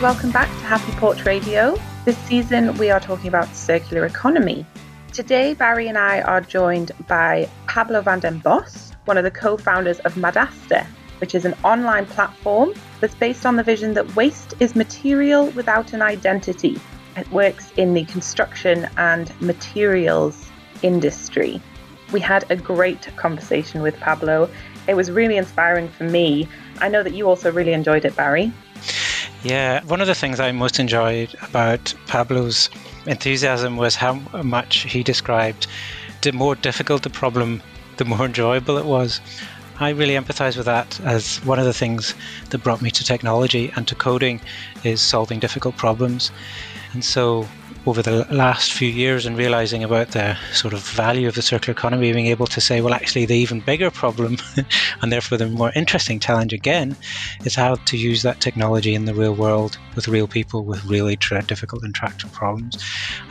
welcome back to Happy Porch Radio. This season, we are talking about circular economy. Today, Barry and I are joined by Pablo van den Bosch, one of the co founders of Madaster, which is an online platform that's based on the vision that waste is material without an identity. It works in the construction and materials industry. We had a great conversation with Pablo. It was really inspiring for me. I know that you also really enjoyed it, Barry. Yeah, one of the things I most enjoyed about Pablo's enthusiasm was how much he described the more difficult the problem, the more enjoyable it was. I really empathize with that as one of the things that brought me to technology and to coding is solving difficult problems. And so over the last few years and realizing about the sort of value of the circular economy, being able to say, well, actually, the even bigger problem, and therefore the more interesting challenge again, is how to use that technology in the real world with real people with really difficult interactive problems.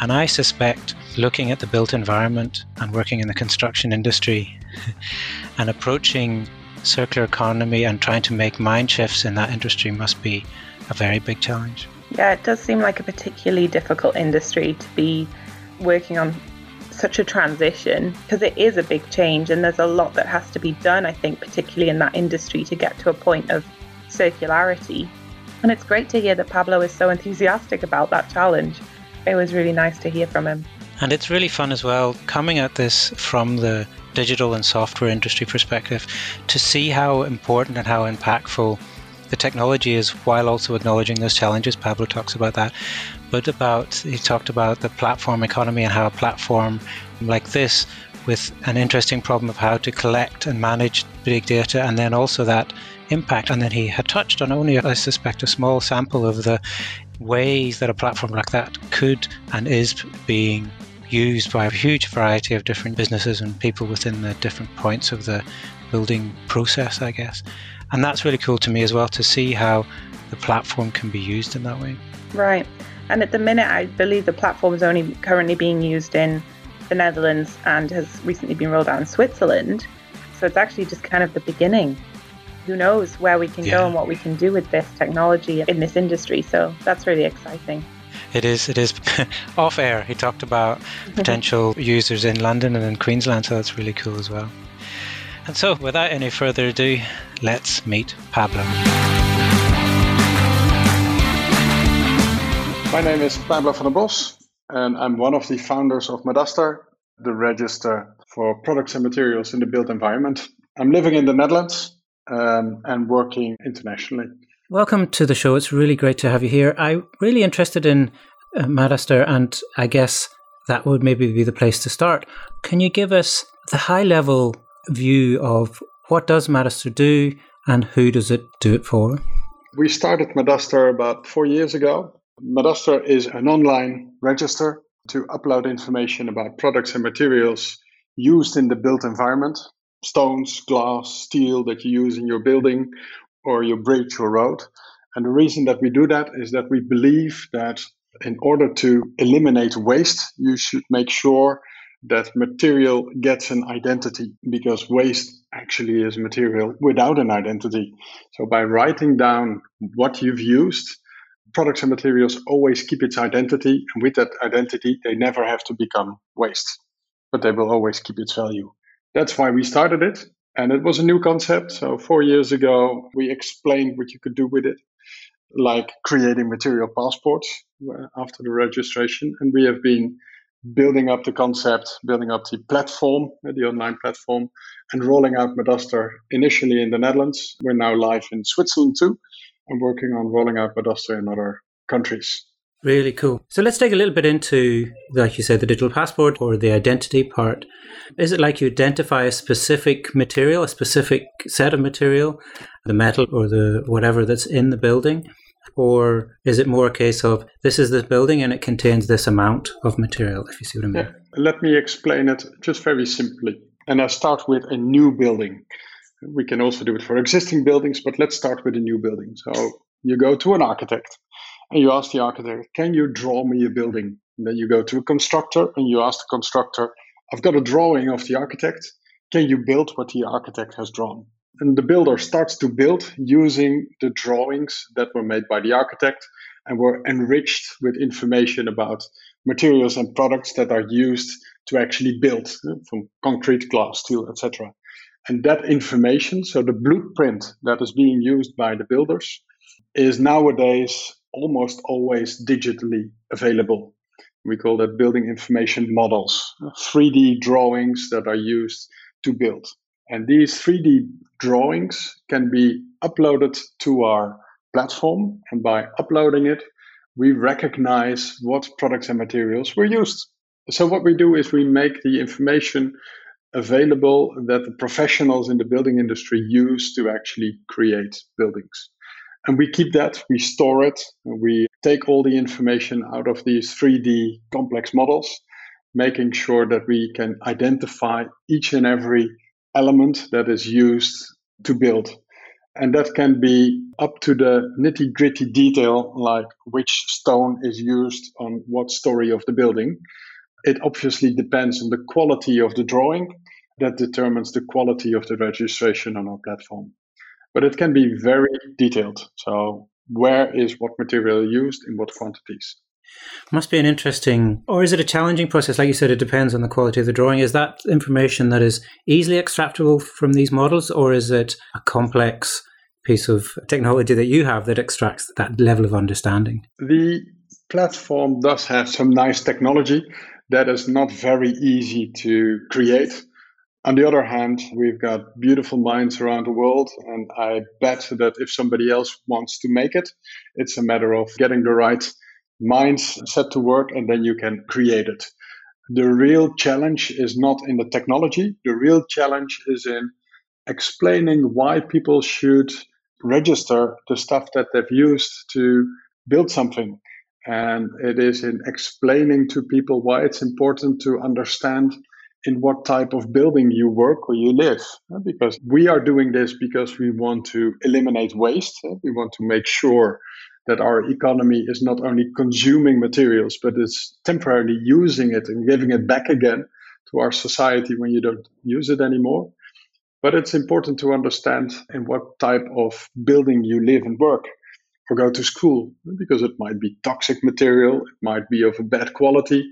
And I suspect looking at the built environment and working in the construction industry and approaching circular economy and trying to make mind shifts in that industry must be a very big challenge. Yeah, it does seem like a particularly difficult industry to be working on such a transition because it is a big change and there's a lot that has to be done, I think, particularly in that industry to get to a point of circularity. And it's great to hear that Pablo is so enthusiastic about that challenge. It was really nice to hear from him. And it's really fun as well coming at this from the digital and software industry perspective to see how important and how impactful the technology is while also acknowledging those challenges. Pablo talks about that. But about, he talked about the platform economy and how a platform like this with an interesting problem of how to collect and manage big data and then also that impact. And then he had touched on only, I suspect, a small sample of the ways that a platform like that could and is being used by a huge variety of different businesses and people within the different points of the building process, I guess. And that's really cool to me as well to see how the platform can be used in that way. Right. And at the minute, I believe the platform is only currently being used in the Netherlands and has recently been rolled out in Switzerland. So it's actually just kind of the beginning. Who knows where we can yeah. go and what we can do with this technology in this industry. So that's really exciting. It is. It is off air. He talked about potential users in London and in Queensland, so that's really cool as well. And so, without any further ado, let's meet Pablo. My name is Pablo van den Bosch, and I'm one of the founders of Madaster, the register for products and materials in the built environment. I'm living in the Netherlands um, and working internationally. Welcome to the show. It's really great to have you here. I'm really interested in uh, Madaster, and I guess that would maybe be the place to start. Can you give us the high level view of what does Madaster do and who does it do it for? We started Madaster about four years ago. Madaster is an online register to upload information about products and materials used in the built environment stones, glass, steel that you use in your building or your bridge or road. And the reason that we do that is that we believe that in order to eliminate waste, you should make sure that material gets an identity because waste actually is material without an identity. So by writing down what you've used, products and materials always keep its identity. And with that identity, they never have to become waste, but they will always keep its value. That's why we started it. And it was a new concept. So four years ago, we explained what you could do with it, like creating material passports uh, after the registration. And we have been building up the concept, building up the platform, uh, the online platform, and rolling out Madaster initially in the Netherlands. We're now live in Switzerland too, and working on rolling out Madaster in other countries. Really cool. So let's take a little bit into, like you said, the digital passport or the identity part. Is it like you identify a specific material, a specific set of material, the metal or the whatever that's in the building? Or is it more a case of this is the building and it contains this amount of material, if you see what I mean? Yeah. Let me explain it just very simply. And I start with a new building. We can also do it for existing buildings, but let's start with a new building. So you go to an architect and you ask the architect, Can you draw me a building? And then you go to a constructor and you ask the constructor, I've got a drawing of the architect. Can you build what the architect has drawn? And the builder starts to build using the drawings that were made by the architect and were enriched with information about materials and products that are used to actually build from concrete, glass, steel, etc. And that information, so the blueprint that is being used by the builders, is nowadays almost always digitally available. We call that building information models, 3D drawings that are used to build. And these 3D drawings can be uploaded to our platform. And by uploading it, we recognize what products and materials were used. So, what we do is we make the information available that the professionals in the building industry use to actually create buildings. And we keep that, we store it, we take all the information out of these 3D complex models, making sure that we can identify each and every element that is used to build. And that can be up to the nitty gritty detail, like which stone is used on what story of the building. It obviously depends on the quality of the drawing that determines the quality of the registration on our platform. But it can be very detailed. So, where is what material used in what quantities? Must be an interesting, or is it a challenging process? Like you said, it depends on the quality of the drawing. Is that information that is easily extractable from these models, or is it a complex piece of technology that you have that extracts that level of understanding? The platform does have some nice technology that is not very easy to create. On the other hand, we've got beautiful minds around the world, and I bet that if somebody else wants to make it, it's a matter of getting the right minds set to work, and then you can create it. The real challenge is not in the technology, the real challenge is in explaining why people should register the stuff that they've used to build something. And it is in explaining to people why it's important to understand in what type of building you work or you live. Because we are doing this because we want to eliminate waste. We want to make sure that our economy is not only consuming materials, but it's temporarily using it and giving it back again to our society when you don't use it anymore. But it's important to understand in what type of building you live and work or go to school because it might be toxic material, it might be of a bad quality,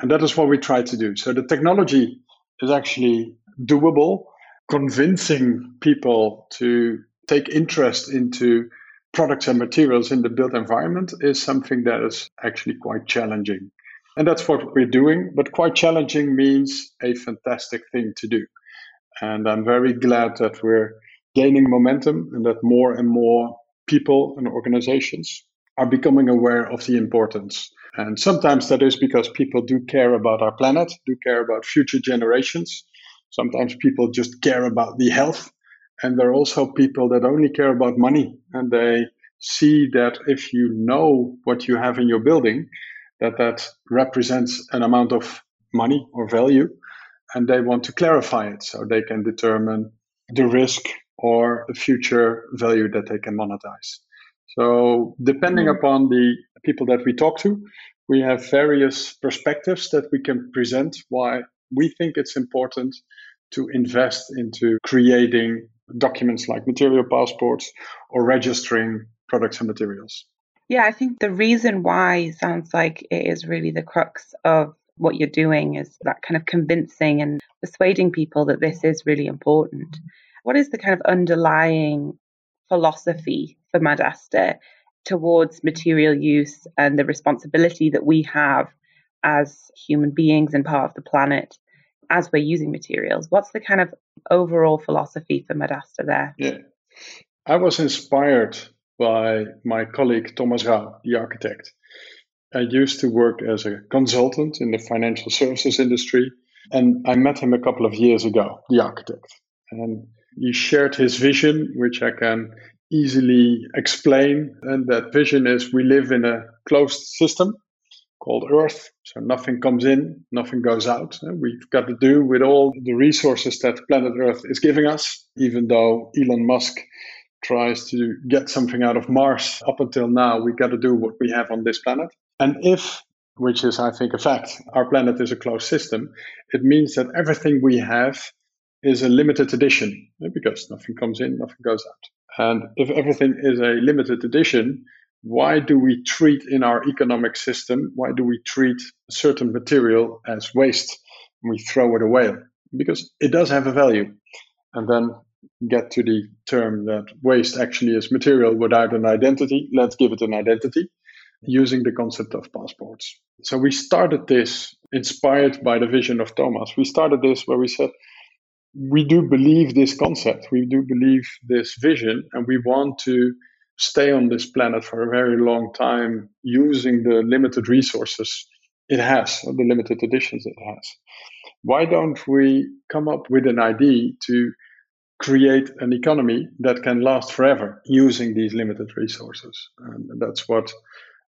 and that is what we try to do. So the technology is actually doable. Convincing people to take interest into products and materials in the built environment is something that is actually quite challenging. And that's what we're doing. But quite challenging means a fantastic thing to do. And I'm very glad that we're gaining momentum and that more and more people and organizations are becoming aware of the importance. And sometimes that is because people do care about our planet, do care about future generations. Sometimes people just care about the health. And there are also people that only care about money and they see that if you know what you have in your building, that that represents an amount of money or value and they want to clarify it so they can determine the risk or the future value that they can monetize. So, depending mm-hmm. upon the people that we talk to, we have various perspectives that we can present why we think it's important to invest into creating documents like material passports or registering products and materials. Yeah, I think the reason why sounds like it is really the crux of what you're doing is that kind of convincing and persuading people that this is really important. What is the kind of underlying philosophy for Madaster towards material use and the responsibility that we have as human beings and part of the planet as we're using materials? What's the kind of overall philosophy for Madaster there? Yeah. I was inspired by my colleague Thomas Rau, the architect. I used to work as a consultant in the financial services industry, and I met him a couple of years ago, the architect. And he shared his vision, which I can easily explain. And that vision is we live in a closed system called Earth. So nothing comes in, nothing goes out. We've got to do with all the resources that planet Earth is giving us, even though Elon Musk tries to get something out of Mars. Up until now, we've got to do what we have on this planet. And if, which is, I think, a fact, our planet is a closed system, it means that everything we have is a limited edition because nothing comes in, nothing goes out. And if everything is a limited edition, why do we treat in our economic system, why do we treat certain material as waste and we throw it away? Because it does have a value. And then get to the term that waste actually is material without an identity. Let's give it an identity using the concept of passports. So we started this inspired by the vision of Thomas. We started this where we said, we do believe this concept, we do believe this vision, and we want to stay on this planet for a very long time using the limited resources it has, the limited editions it has. Why don't we come up with an idea to create an economy that can last forever using these limited resources? And that's what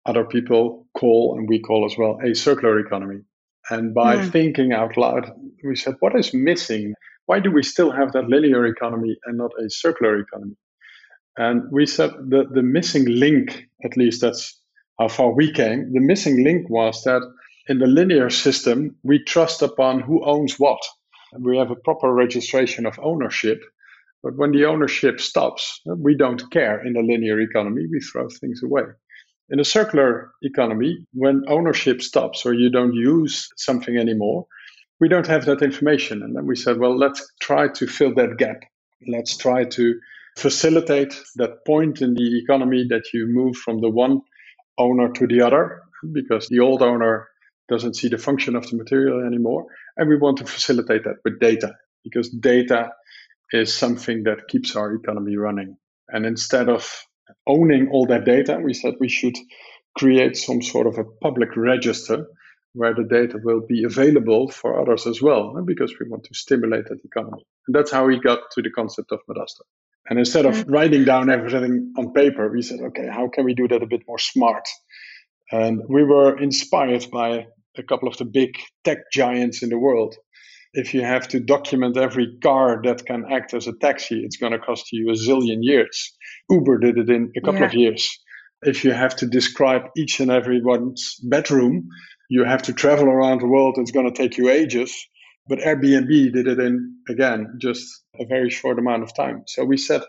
other people call, and we call as well, a circular economy. And by mm. thinking out loud, we said, what is missing? Why do we still have that linear economy and not a circular economy? And we said the, the missing link, at least that's how far we came, the missing link was that in the linear system, we trust upon who owns what. We have a proper registration of ownership. But when the ownership stops, we don't care in the linear economy, we throw things away. In a circular economy, when ownership stops or you don't use something anymore, we don't have that information. And then we said, well, let's try to fill that gap. Let's try to facilitate that point in the economy that you move from the one owner to the other because the old owner doesn't see the function of the material anymore. And we want to facilitate that with data because data is something that keeps our economy running. And instead of owning all that data, we said we should create some sort of a public register where the data will be available for others as well, because we want to stimulate that economy. And that's how we got to the concept of Madaster. And instead of mm-hmm. writing down everything on paper, we said, okay, how can we do that a bit more smart? And we were inspired by a couple of the big tech giants in the world. If you have to document every car that can act as a taxi, it's going to cost you a zillion years. Uber did it in a couple yeah. of years. If you have to describe each and every one's bedroom, you have to travel around the world. It's going to take you ages. But Airbnb did it in, again, just a very short amount of time. So we said,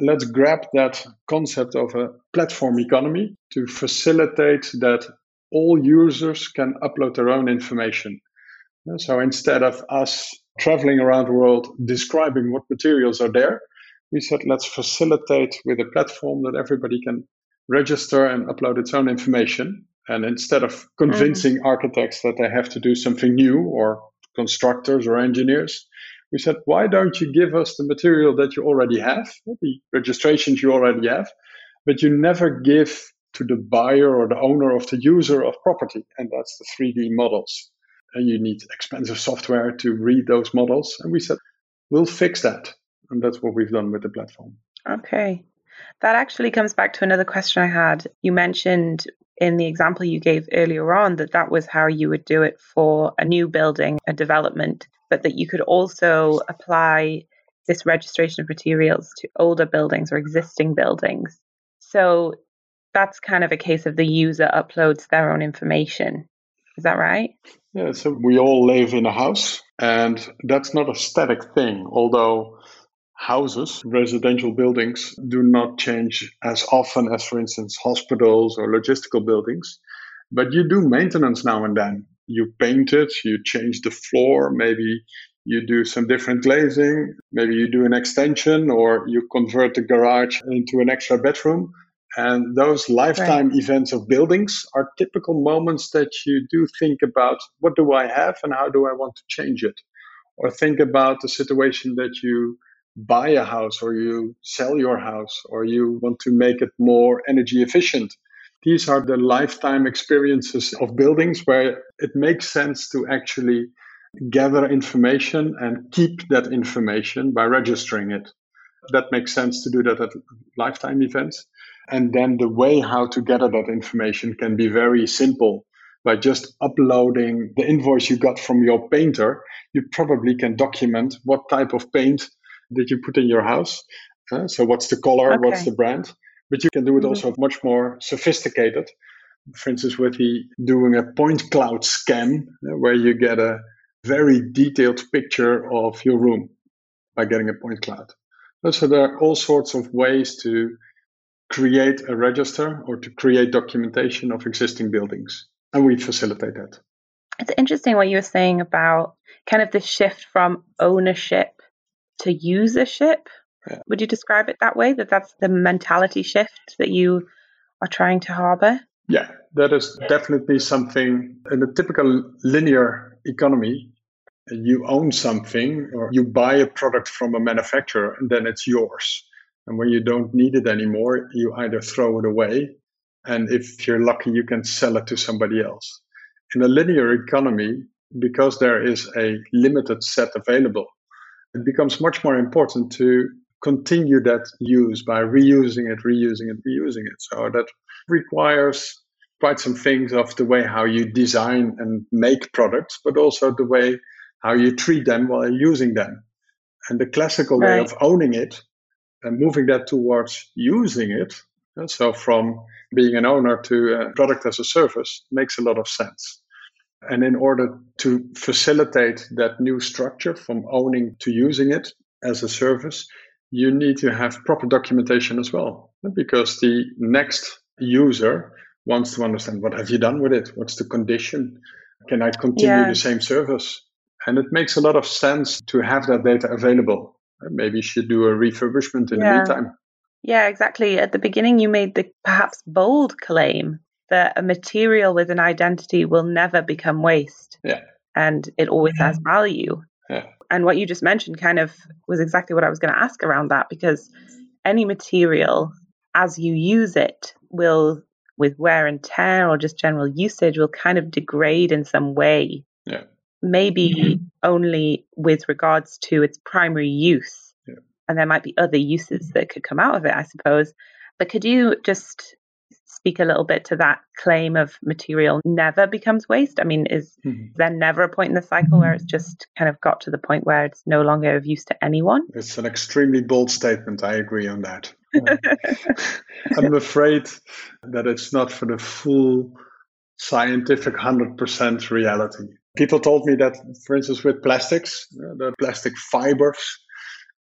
let's grab that concept of a platform economy to facilitate that all users can upload their own information. So instead of us traveling around the world describing what materials are there, we said let's facilitate with a platform that everybody can register and upload its own information. And instead of convincing mm-hmm. architects that they have to do something new or constructors or engineers, we said, why don't you give us the material that you already have, the registrations you already have, but you never give to the buyer or the owner of the user of property, and that's the 3D models. And you need expensive software to read those models. And we said, we'll fix that. And that's what we've done with the platform. Okay. That actually comes back to another question I had. You mentioned in the example you gave earlier on that that was how you would do it for a new building, a development, but that you could also apply this registration of materials to older buildings or existing buildings. So that's kind of a case of the user uploads their own information. Is that right? Yeah, so we all live in a house, and that's not a static thing, although houses, residential buildings, do not change as often as, for instance, hospitals or logistical buildings. But you do maintenance now and then. You paint it, you change the floor, maybe you do some different glazing, maybe you do an extension, or you convert the garage into an extra bedroom. And those lifetime right. events of buildings are typical moments that you do think about what do I have and how do I want to change it? Or think about the situation that you buy a house or you sell your house or you want to make it more energy efficient. These are the lifetime experiences of buildings where it makes sense to actually gather information and keep that information by registering it. That makes sense to do that at lifetime events. And then the way how to gather that information can be very simple. By just uploading the invoice you got from your painter, you probably can document what type of paint that you put in your house. Uh, so what's the color? Okay. What's the brand? But you can do it mm-hmm. also much more sophisticated. For instance, with the doing a point cloud scan, uh, where you get a very detailed picture of your room by getting a point cloud. So there are all sorts of ways to create a register or to create documentation of existing buildings. And we facilitate that. It's interesting what you were saying about kind of the shift from ownership to usership. Yeah. Would you describe it that way? That that's the mentality shift that you are trying to harbor? Yeah, that is definitely something in a typical linear economy. You own something or you buy a product from a manufacturer and then it's yours. And when you don't need it anymore, you either throw it away, and if you're lucky, you can sell it to somebody else. In a linear economy, because there is a limited set available, it becomes much more important to continue that use by reusing it, reusing it, reusing it. So that requires quite some things of the way how you design and make products, but also the way how you treat them while using them. And the classical right. way of owning it and moving that towards using it. And so from being an owner to a product as a service makes a lot of sense. And in order to facilitate that new structure from owning to using it as a service, you need to have proper documentation as well. Because the next user wants to understand what have you done with it? What's the condition? Can I continue yeah. the same service? And it makes a lot of sense to have that data available maybe you should do a refurbishment in yeah. the meantime. Yeah, exactly. At the beginning, you made the perhaps bold claim that a material with an identity will never become waste. Yeah. And it always has value. Yeah. And what you just mentioned kind of was exactly what I was going to ask around that because any material, as you use it, will, with wear and tear or just general usage, will kind of degrade in some way. Yeah maybe mm-hmm. only with regards to its primary use. Yeah. And there might be other uses that could come out of it, I suppose. But could you just speak a little bit to that claim of material never becomes waste? I mean, is mm-hmm. there never a point in the cycle where it's just kind of got to the point where it's no longer of use to anyone? It's an extremely bold statement. I agree on that. I'm afraid that it's not for the full scientific 100% reality. People told me that, for instance, with plastics, uh, the plastic fibers,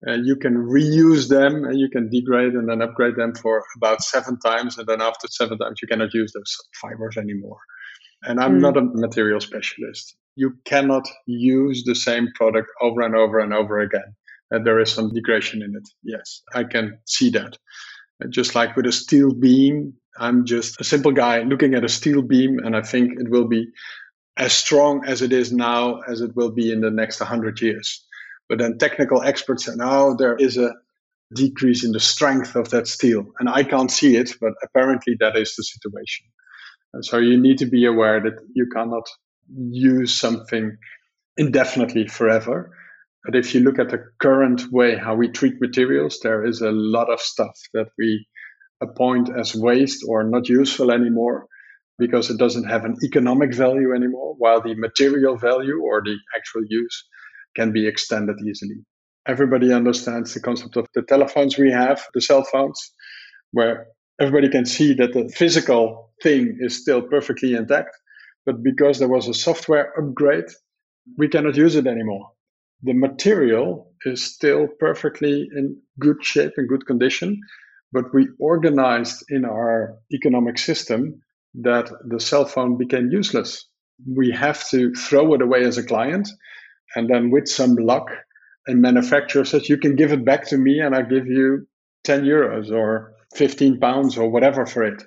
uh, you can reuse them and you can degrade and then upgrade them for about seven times. And then after seven times, you cannot use those fibers anymore. And I'm mm. not a material specialist. You cannot use the same product over and over and over again. And there is some degradation in it. Yes, I can see that. Just like with a steel beam, I'm just a simple guy looking at a steel beam, and I think it will be as strong as it is now as it will be in the next 100 years. But then technical experts say, now there is a decrease in the strength of that steel. And I can't see it, but apparently that is the situation. And so you need to be aware that you cannot use something indefinitely forever. But if you look at the current way how we treat materials, there is a lot of stuff that we appoint as waste or not useful anymore because it doesn't have an economic value anymore, while the material value or the actual use can be extended easily. Everybody understands the concept of the telephones we have, the cell phones, where everybody can see that the physical thing is still perfectly intact. But because there was a software upgrade, we cannot use it anymore. The material is still perfectly in good shape and good condition, but we organized in our economic system that the cell phone became useless. We have to throw it away as a client. And then, with some luck, a manufacturer says, You can give it back to me, and I give you 10 euros or 15 pounds or whatever for it.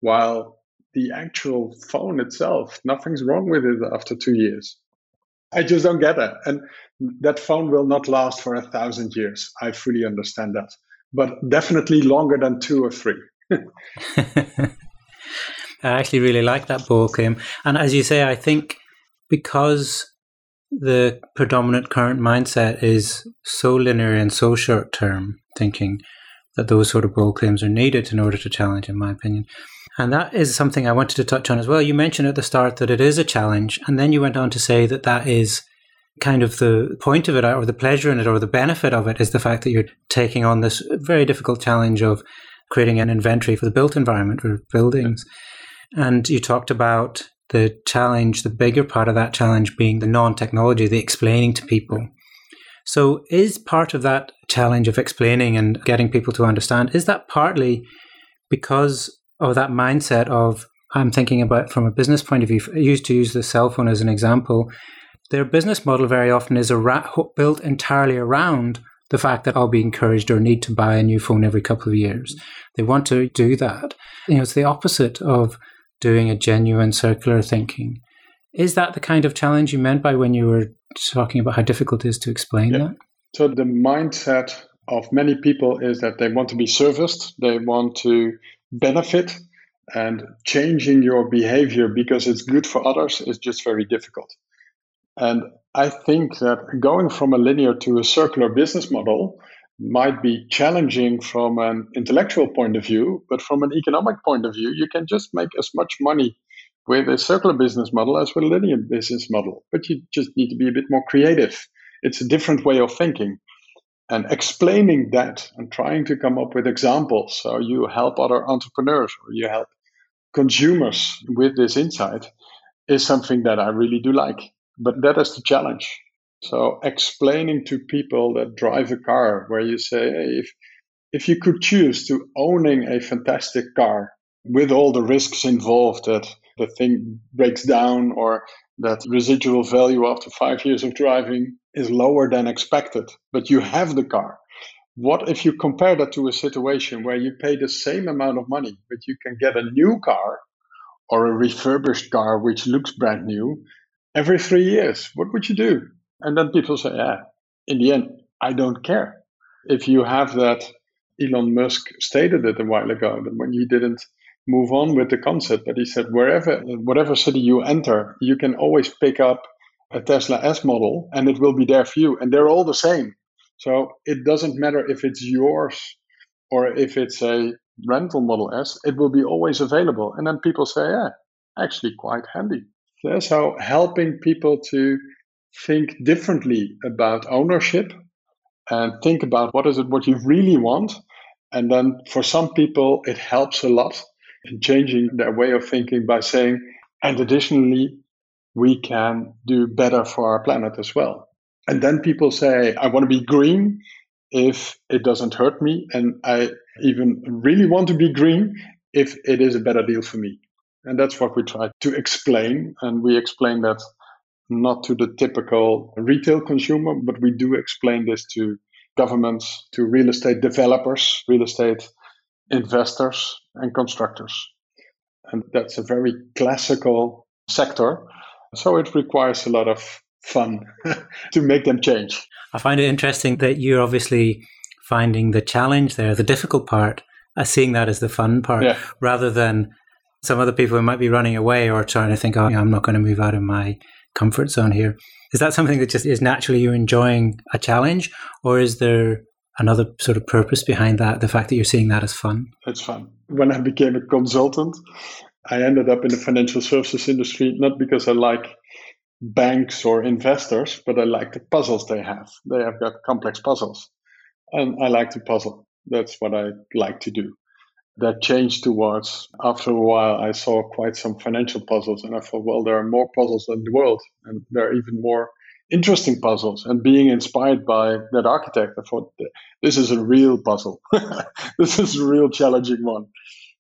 While the actual phone itself, nothing's wrong with it after two years. I just don't get that. And that phone will not last for a thousand years. I fully understand that. But definitely longer than two or three. I actually really like that book. Um, and as you say, I think because the predominant current mindset is so linear and so short term thinking that those sort of bold claims are needed in order to challenge, in my opinion. And that is something I wanted to touch on as well. You mentioned at the start that it is a challenge, and then you went on to say that that is kind of the point of it, or the pleasure in it, or the benefit of it is the fact that you're taking on this very difficult challenge of creating an inventory for the built environment for buildings. And you talked about the challenge, the bigger part of that challenge being the non technology, the explaining to people. So, is part of that challenge of explaining and getting people to understand, is that partly because of that mindset of I'm thinking about from a business point of view. I used to use the cell phone as an example. Their business model very often is ra- built entirely around the fact that I'll be encouraged or need to buy a new phone every couple of years. They want to do that. You know, it's the opposite of doing a genuine circular thinking. Is that the kind of challenge you meant by when you were talking about how difficult it is to explain that? So the mindset of many people is that they want to be serviced, they want to benefit, and changing your behavior because it's good for others is just very difficult. And I think that going from a linear to a circular business model might be challenging from an intellectual point of view, but from an economic point of view, you can just make as much money with a circular business model as with a linear business model. But you just need to be a bit more creative. It's a different way of thinking. And explaining that and trying to come up with examples so you help other entrepreneurs or you help consumers with this insight is something that I really do like. But that is the challenge. So explaining to people that drive a car where you say, hey, if if you could choose to owning a fantastic car with all the risks involved that the thing breaks down or that residual value after five years of driving is lower than expected, but you have the car. What if you compare that to a situation where you pay the same amount of money, but you can get a new car or a refurbished car which looks brand new every three years? What would you do? And then people say, yeah, in the end, I don't care. If you have that, Elon Musk stated it a while ago that when he didn't move on with the concept, but he said, wherever, whatever city you enter, you can always pick up a Tesla S model and it will be there for you. And they're all the same. So it doesn't matter if it's yours or if it's a rental Model S, it will be always available. And then people say, yeah, actually quite handy. So helping people to think differently about ownership and think about what is it what you really want. And then for some people, it helps a lot in changing their way of thinking by saying, and additionally, we can do better for our planet as well. And then people say, I want to be green if it doesn't hurt me. And I even really want to be green if it is a better deal for me. And that's what we try to explain. And we explain that not to the typical retail consumer, but we do explain this to governments, to real estate developers, real estate investors, and constructors. And that's a very classical sector. So it requires a lot of fun to make them change. I find it interesting that you're obviously finding the challenge there, the difficult part, as seeing that as the fun part, yeah. rather than some other people who might be running away or trying to think, oh, I'm not going to move out of my comfort zone here. Is that something that just is naturally you enjoying a challenge, or is there another sort of purpose behind that? The fact that you're seeing that as fun? It's fun. When I became a consultant, I ended up in the financial services industry not because I like banks or investors, but I like the puzzles they have. They have got complex puzzles, and I like to puzzle. That's what I like to do that changed towards after a while i saw quite some financial puzzles and i thought well there are more puzzles in the world and there are even more interesting puzzles and being inspired by that architect i thought this is a real puzzle. This is a real challenging one.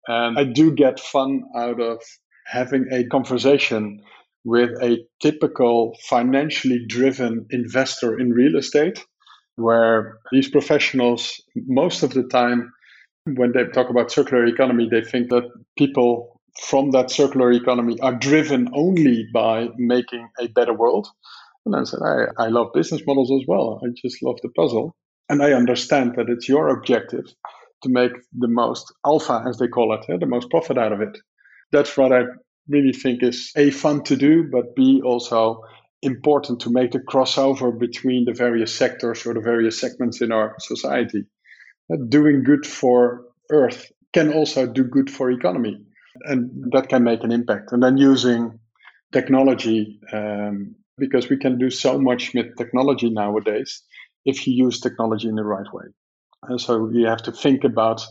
And i do get fun out of having a conversation with a typical financially driven investor in real estate where these professionals most of the time when they talk about circular economy, they think that people from that circular economy are driven only by making a better world. And I said, I, I love business models as well. I just love the puzzle. And I understand that it's your objective to make the most alpha, as they call it, the most profit out of it. That's what I really think is A, fun to do, but B, also important to make the crossover between the various sectors or the various segments in our society doing good for Earth can also do good for economy, and that can make an impact. And then using technology, um, because we can do so much with technology nowadays, if you use technology in the right way. And so you have to think about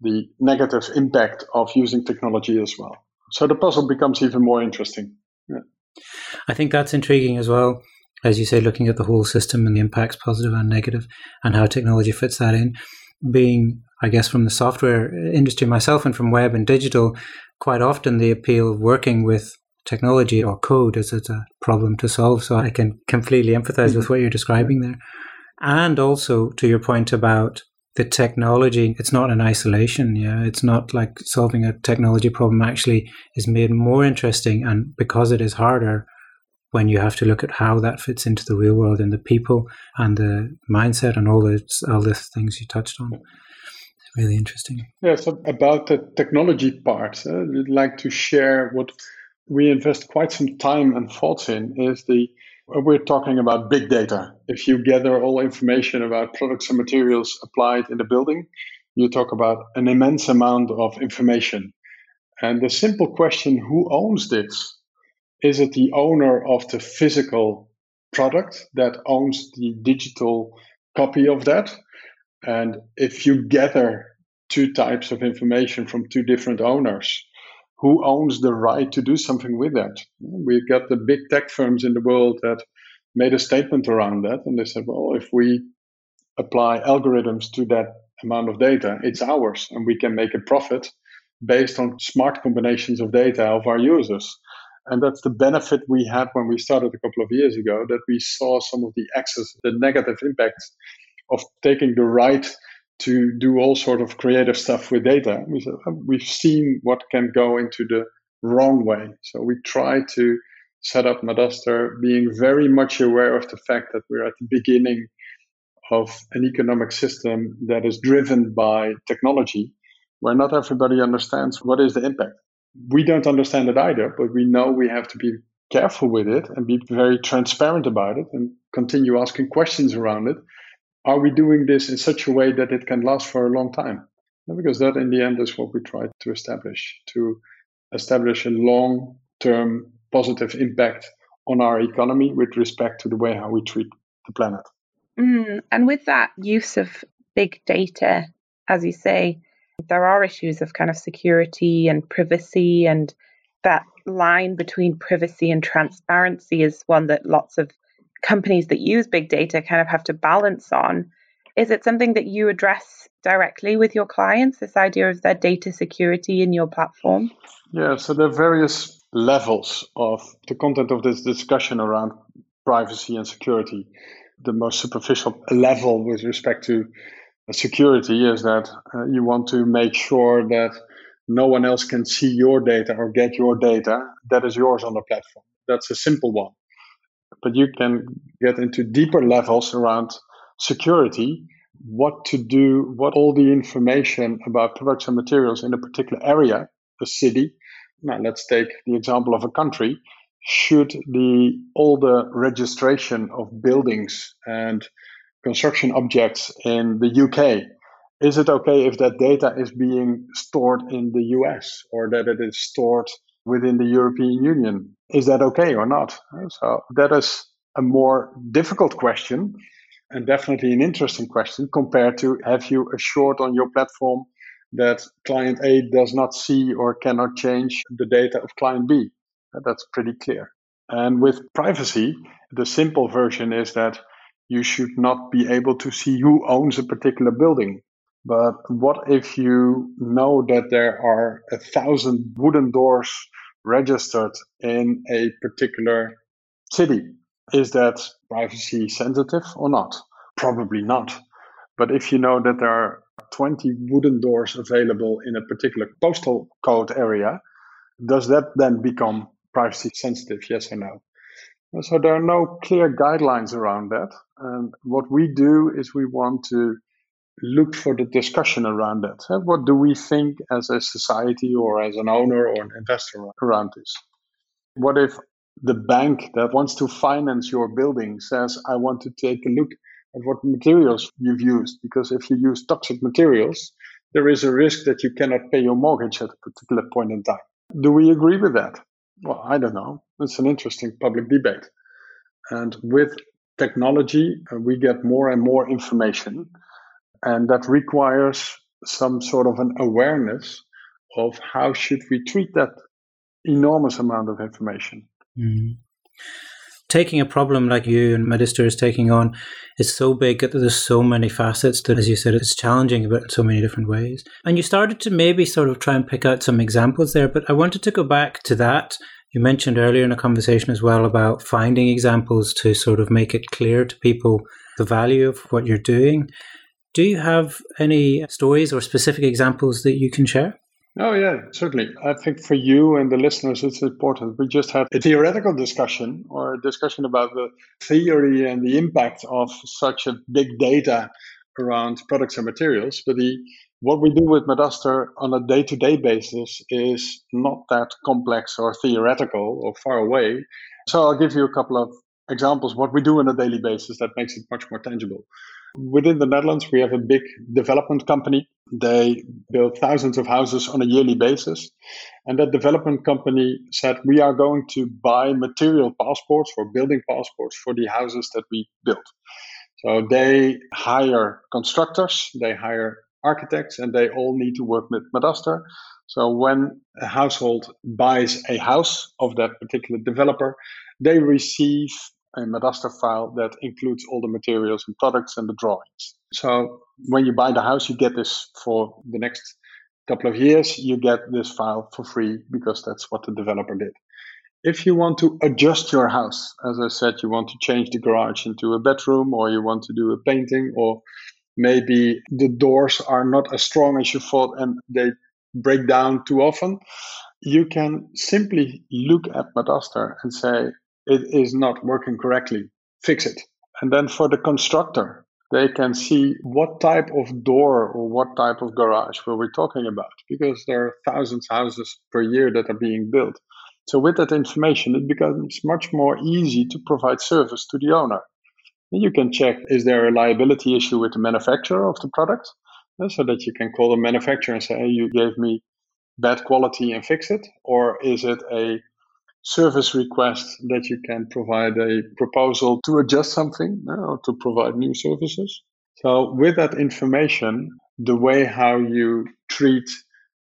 the negative impact of using technology as well. So the puzzle becomes even more interesting. Yeah. I think that's intriguing as well. As you say, looking at the whole system and the impacts, positive and negative, and how technology fits that in being I guess from the software industry myself and from web and digital, quite often the appeal of working with technology or code is it's a problem to solve. So I can completely empathize with mm-hmm. what you're describing there. And also to your point about the technology, it's not in isolation. Yeah, it's not like solving a technology problem actually is made more interesting, and because it is harder, when you have to look at how that fits into the real world and the people and the mindset and all those the things you touched on. It's really interesting. Yeah, so about the technology part, uh, I'd like to share what we invest quite some time and thoughts in is the we're talking about big data. If you gather all information about products and materials applied in the building, you talk about an immense amount of information. And the simple question who owns this is it the owner of the physical product that owns the digital copy of that? And if you gather two types of information from two different owners, who owns the right to do something with that? We've got the big tech firms in the world that made a statement around that, and they said, well, if we apply algorithms to that amount of data, it's ours, and we can make a profit based on smart combinations of data of our users. And that's the benefit we had when we started a couple of years ago that we saw some of the excess, the negative impacts of taking the right to do all sort of creative stuff with data. We said, oh, we've seen what can go into the wrong way. So we try to set up Madaster being very much aware of the fact that we're at the beginning of an economic system that is driven by technology where not everybody understands what is the impact we don't understand it either, but we know we have to be careful with it and be very transparent about it and continue asking questions around it. Are we doing this in such a way that it can last for a long time? Because that, in the end, is what we try to establish to establish a long term positive impact on our economy with respect to the way how we treat the planet. Mm, and with that use of big data, as you say, there are issues of kind of security and privacy, and that line between privacy and transparency is one that lots of companies that use big data kind of have to balance on. Is it something that you address directly with your clients, this idea of their data security in your platform? Yeah, so there are various levels of the content of this discussion around privacy and security. The most superficial level with respect to security is that uh, you want to make sure that no one else can see your data or get your data that is yours on the platform. That's a simple one. But you can get into deeper levels around security, what to do, what all the information about products and materials in a particular area, a city. Now, let's take the example of a country. Should the all the registration of buildings and construction objects in the UK, is it okay if that data is being stored in the US or that it is stored within the European Union? Is that okay or not? So that is a more difficult question and definitely an interesting question compared to have you assured on your platform that client A does not see or cannot change the data of client B? That's pretty clear. And with privacy, the simple version is that you should not be able to see who owns a particular building. But what if you know that there are a thousand wooden doors registered in a particular city? Is that privacy sensitive or not? Probably not. But if you know that there are 20 wooden doors available in a particular postal code area, does that then become privacy sensitive? Yes or no? Uh, so there are no clear guidelines around that. And what we do is we want to look for the discussion around that. What do we think as a society or as an owner or an investor around this? What if the bank that wants to finance your building says, I want to take a look at what materials you've used? Because if you use toxic materials, there is a risk that you cannot pay your mortgage at a particular point in time. Do we agree with that? Well, I don't know. It's an interesting public debate. And with technology, uh, we get more and more information, and that requires some sort of an awareness of how should we treat that enormous amount of information. Mm. Taking a problem like you and Madaster is taking on is so big that there's so many facets that, as you said, it's challenging but in so many different ways. And you started to maybe sort of try and pick out some examples there, but I wanted to go back to that. You mentioned earlier in a conversation as well about finding examples to sort of make it clear to people the value of what you're doing. Do you have any stories or specific examples that you can share? Oh, yeah, certainly. I think for you and the listeners, it's important. We just had a theoretical discussion or a discussion about the theory and the impact of such a big data around products and materials. But the what we do with Madaster on a day to day basis is not that complex or theoretical or far away. So I'll give you a couple of examples what we do on a daily basis that makes it much more tangible. Within the Netherlands, we have a big development company. They build thousands of houses on a yearly basis. And that development company said, We are going to buy material passports or building passports for the houses that we build. So they hire constructors, they hire architects, and they all need to work with Madaster. So when a household buys a house of that particular developer, they receive a Madaster file that includes all the materials and products and the drawings. So when you buy the house, you get this for the next couple of years. You get this file for free because that's what the developer did. If you want to adjust your house, as I said, you want to change the garage into a bedroom or you want to do a painting or maybe the doors are not as strong as you thought and they break down too often, you can simply look at Madaster and say, it is not working correctly, fix it. And then for the constructor, they can see what type of door or what type of garage were we talking about because there are thousands of houses per year that are being built. So with that information, it becomes much more easy to provide service to the owner. You can check is there a liability issue with the manufacturer of the product, so that you can call the manufacturer and say, hey, you gave me bad quality and fix it, or is it a service request that you can provide a proposal to adjust something or to provide new services. So, with that information, the way how you treat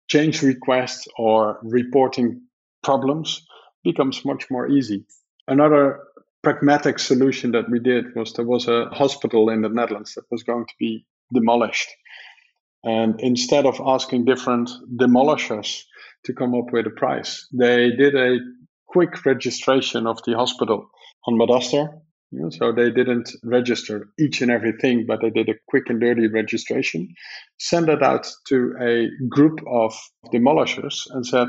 change requests or reporting problems becomes much more easy. Another pragmatic solution that we did was there was a hospital in the Netherlands that was going to be demolished. And instead of asking different demolishers to come up with a price, they did a quick registration of the hospital on Madaster. so they didn't register each and everything, but they did a quick and dirty registration, sent it out to a group of demolishers and said,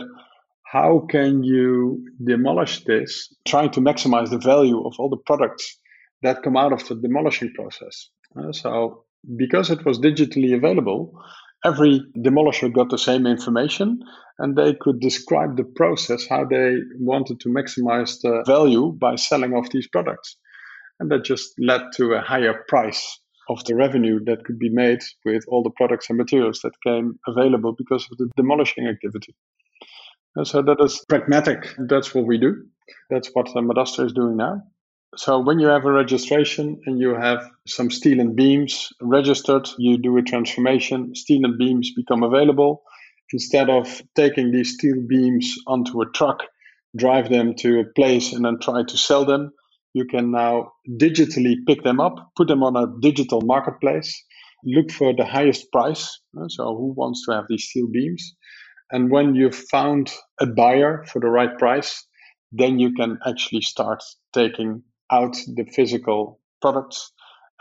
how can you demolish this, trying to maximize the value of all the products that come out of the demolishing process? Uh, so because it was digitally available, every demolisher got the same information and they could describe the process how they wanted to maximize the value by selling off these products. And that just led to a higher price of the revenue that could be made with all the products and materials that came available because of the demolishing activity. And so that is pragmatic. That's what we do. That's what the Madaster is doing now so when you have a registration and you have some steel and beams registered, you do a transformation, steel and beams become available. Instead of taking these steel beams onto a truck, drive them to a place and then try to sell them, you can now digitally pick them up, put them on a digital marketplace, look for the highest price. Uh, so who wants to have these steel beams? And when you've found a buyer for the right price, then you can actually start taking out the physical products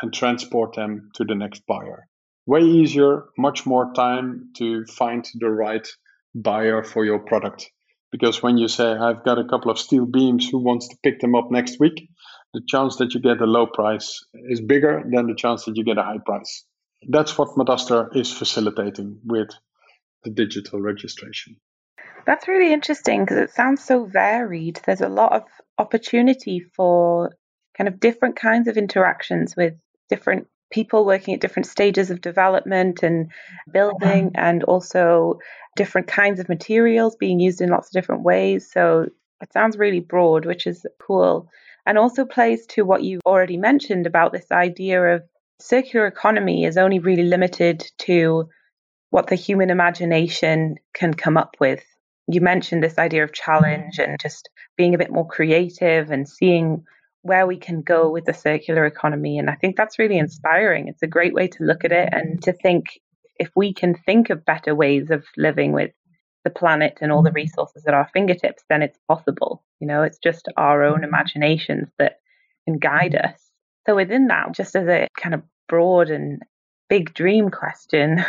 and transport them to the next buyer. Way easier, much more time to find the right buyer for your product. Because when you say, I've got a couple of steel beams, who wants to pick them up next week? The chance that you get a low price is bigger than the chance that you get a high price. That's what Madaster is facilitating with the digital registration. That's really interesting because it sounds so varied. There's a lot of opportunity for kind of different kinds of interactions with different people working at different stages of development and building, uh-huh. and also different kinds of materials being used in lots of different ways. So it sounds really broad, which is cool. And also plays to what you've already mentioned about this idea of circular economy is only really limited to what the human imagination can come up with. You mentioned this idea of challenge and just being a bit more creative and seeing where we can go with the circular economy. And I think that's really inspiring. It's a great way to look at it and to think if we can think of better ways of living with the planet and all the resources at our fingertips, then it's possible. You know, it's just our own mm-hmm. imaginations that can guide us. So, within that, just as a kind of broad and big dream question,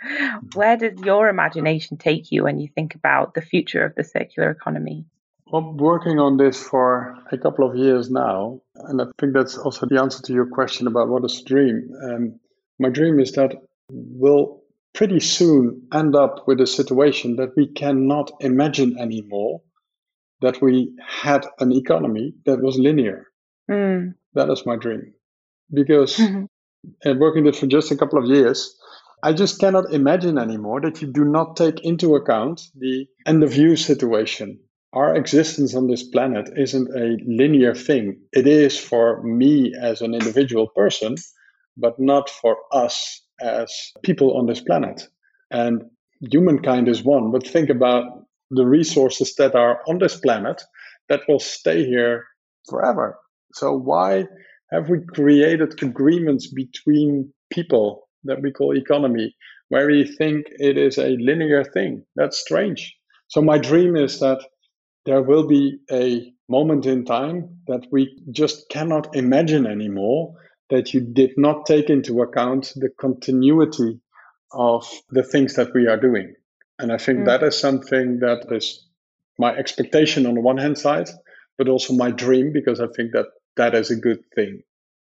where does your imagination take you when you think about the future of the circular economy? I'm working on this for a couple of years now, and I think that's also the answer to your question about what is a dream. Um, my dream is that we'll pretty soon end up with a situation that we cannot imagine anymore that we had an economy that was linear. Mm. That is my dream. Because mm-hmm. and working this for just a couple of years, I just cannot imagine anymore that you do not take into account the end of view situation our existence on this planet isn't a linear thing. It is for me as an individual person, but not for us as people on this planet. And humankind is one, but think about the resources that are on this planet that will stay here forever. So, why have we created agreements between people that we call economy where we think it is a linear thing? That's strange. So, my dream is that there will be a moment in time that we just cannot imagine anymore that you did not take into account the continuity of the things that we are doing. And I think mm. that is something that is my expectation on the one hand side, but also my dream because I think that that is a good thing.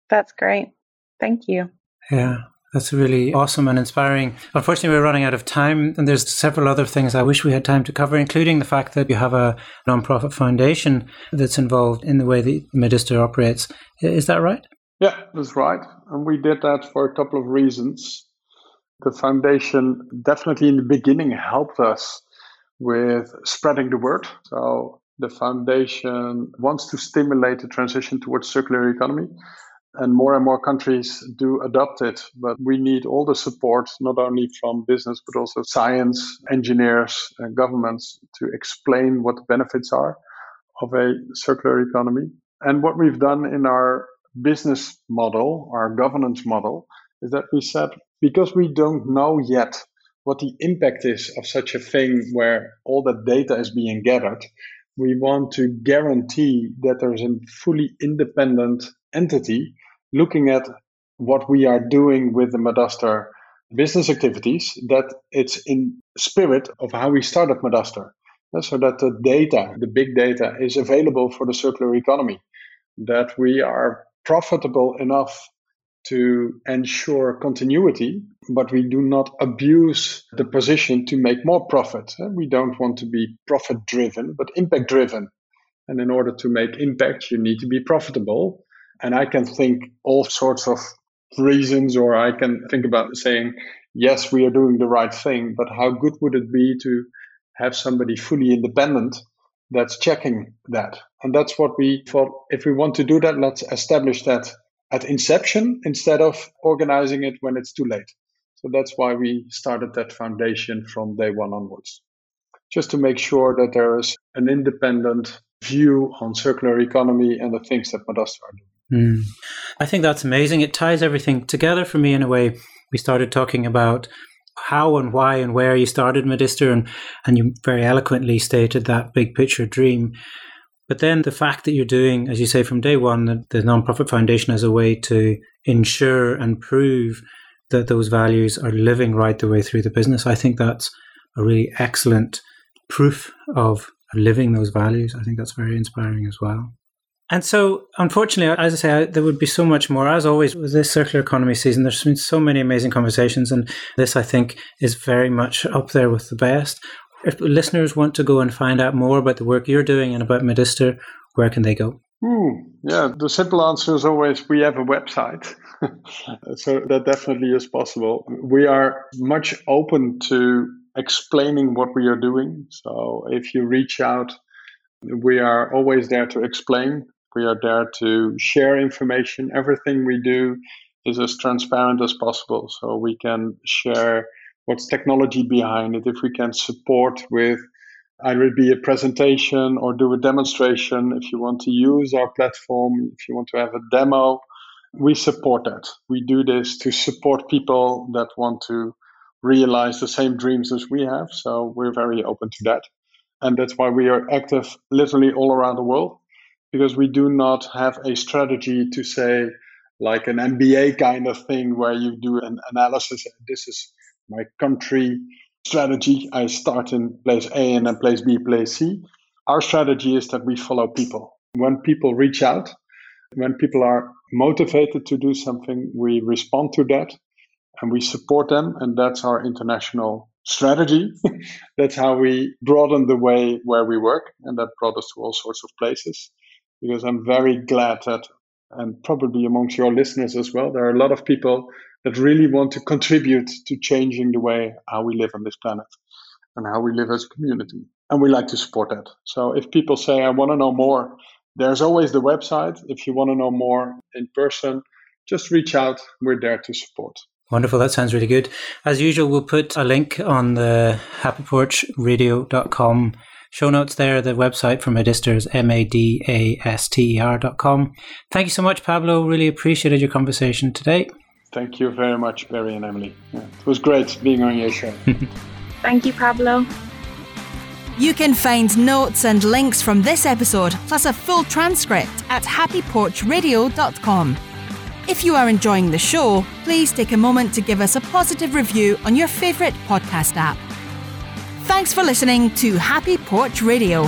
That's great. Thank you. Yeah. That's really awesome and inspiring. Unfortunately, we're running out of time, and there's several other things I wish we had time to cover, including the fact that you have a nonprofit foundation that's involved in the way that Madaster operates. Is that right? Yeah, that's right. And we did that for a couple of reasons. The foundation definitely in the beginning helped us with spreading the word. So the foundation wants to stimulate the transition towards circular economy and more and more countries do adopt it. But we need all the support, not only from business, but also science, engineers, and governments to explain what the benefits are of a circular economy. And what we've done in our business model, our governance model, is that we said because we don't know yet what the impact is of such a thing where all the data is being gathered, we want to guarantee that there's a fully independent entity looking at what we are doing with the Madaster business activities, that it's in spirit of how we started Madaster. So that the data, the big data, is available for the circular economy, that we are profitable enough to ensure continuity, but we do not abuse the position to make more profit. We don't want to be profit driven, but impact driven. And in order to make impact, you need to be profitable. And I can think all sorts of reasons, or I can think about saying, yes, we are doing the right thing, but how good would it be to have somebody fully independent that's checking that? And that's what we thought if we want to do that, let's establish that at inception instead of organizing it when it's too late. So that's why we started that foundation from day one onwards, just to make sure that there is an independent view on circular economy and the things that Madaster are doing. Mm. I think that's amazing. It ties everything together for me in a way. We started talking about how and why and where you started Madaster, and, and you very eloquently stated that big picture dream. But then the fact that you're doing, as you say, from day one, the, the nonprofit foundation as a way to ensure and prove that those values are living right the way through the business, I think that's a really excellent proof of living those values. I think that's very inspiring as well. And so, unfortunately, as I say, there would be so much more. As always, with this circular economy season, there's been so many amazing conversations, and this, I think, is very much up there with the best. If listeners want to go and find out more about the work you're doing and about Madaster, where can they go? Hmm. Yeah, the simple answer is always we have a website. so that definitely is possible. We are much open to explaining what we are doing. So if you reach out, we are always there to explain we are there to share information. Everything we do is as transparent as possible. So we can share what's technology behind it, if we can support with either it be a presentation or do a demonstration, if you want to use our platform, if you want to have a demo, we support that. We do this to support people that want to realize the same dreams as we have. So we're very open to that. And that's why we are active literally all around the world because we do not have a strategy to say, like an MBA kind of thing where you do an analysis. This is my country strategy. I start in place A and then place B, place C. Our strategy is that we follow people. When people reach out, when people are motivated to do something, we respond to that and we support them. And that's our international strategy. that's how we broaden the way where we work. And that brought us to all sorts of places. Because I'm very glad that, and probably amongst your listeners as well, there are a lot of people that really want to contribute to changing the way how we live on this planet and how we live as a community. And we like to support that. So if people say, I want to know more, there's always the website. If you want to know more in person, just reach out. We're there to support. Wonderful. That sounds really good. As usual, we'll put a link on the happyporchradio.com show notes there, the website for Madaster is M-A-D-A-S-T-E-R dot com. Thank you so much, Pablo. Really appreciated your conversation today. Thank you very much, Barry and Emily. Yeah, it was great being on your show. Thank you, Pablo. You can find notes and links from this episode, plus a full transcript at happyporchradio.com. If you are enjoying the show, please take a moment to give us a positive review on your favourite podcast app. Thanks for listening to Happy Porch Radio.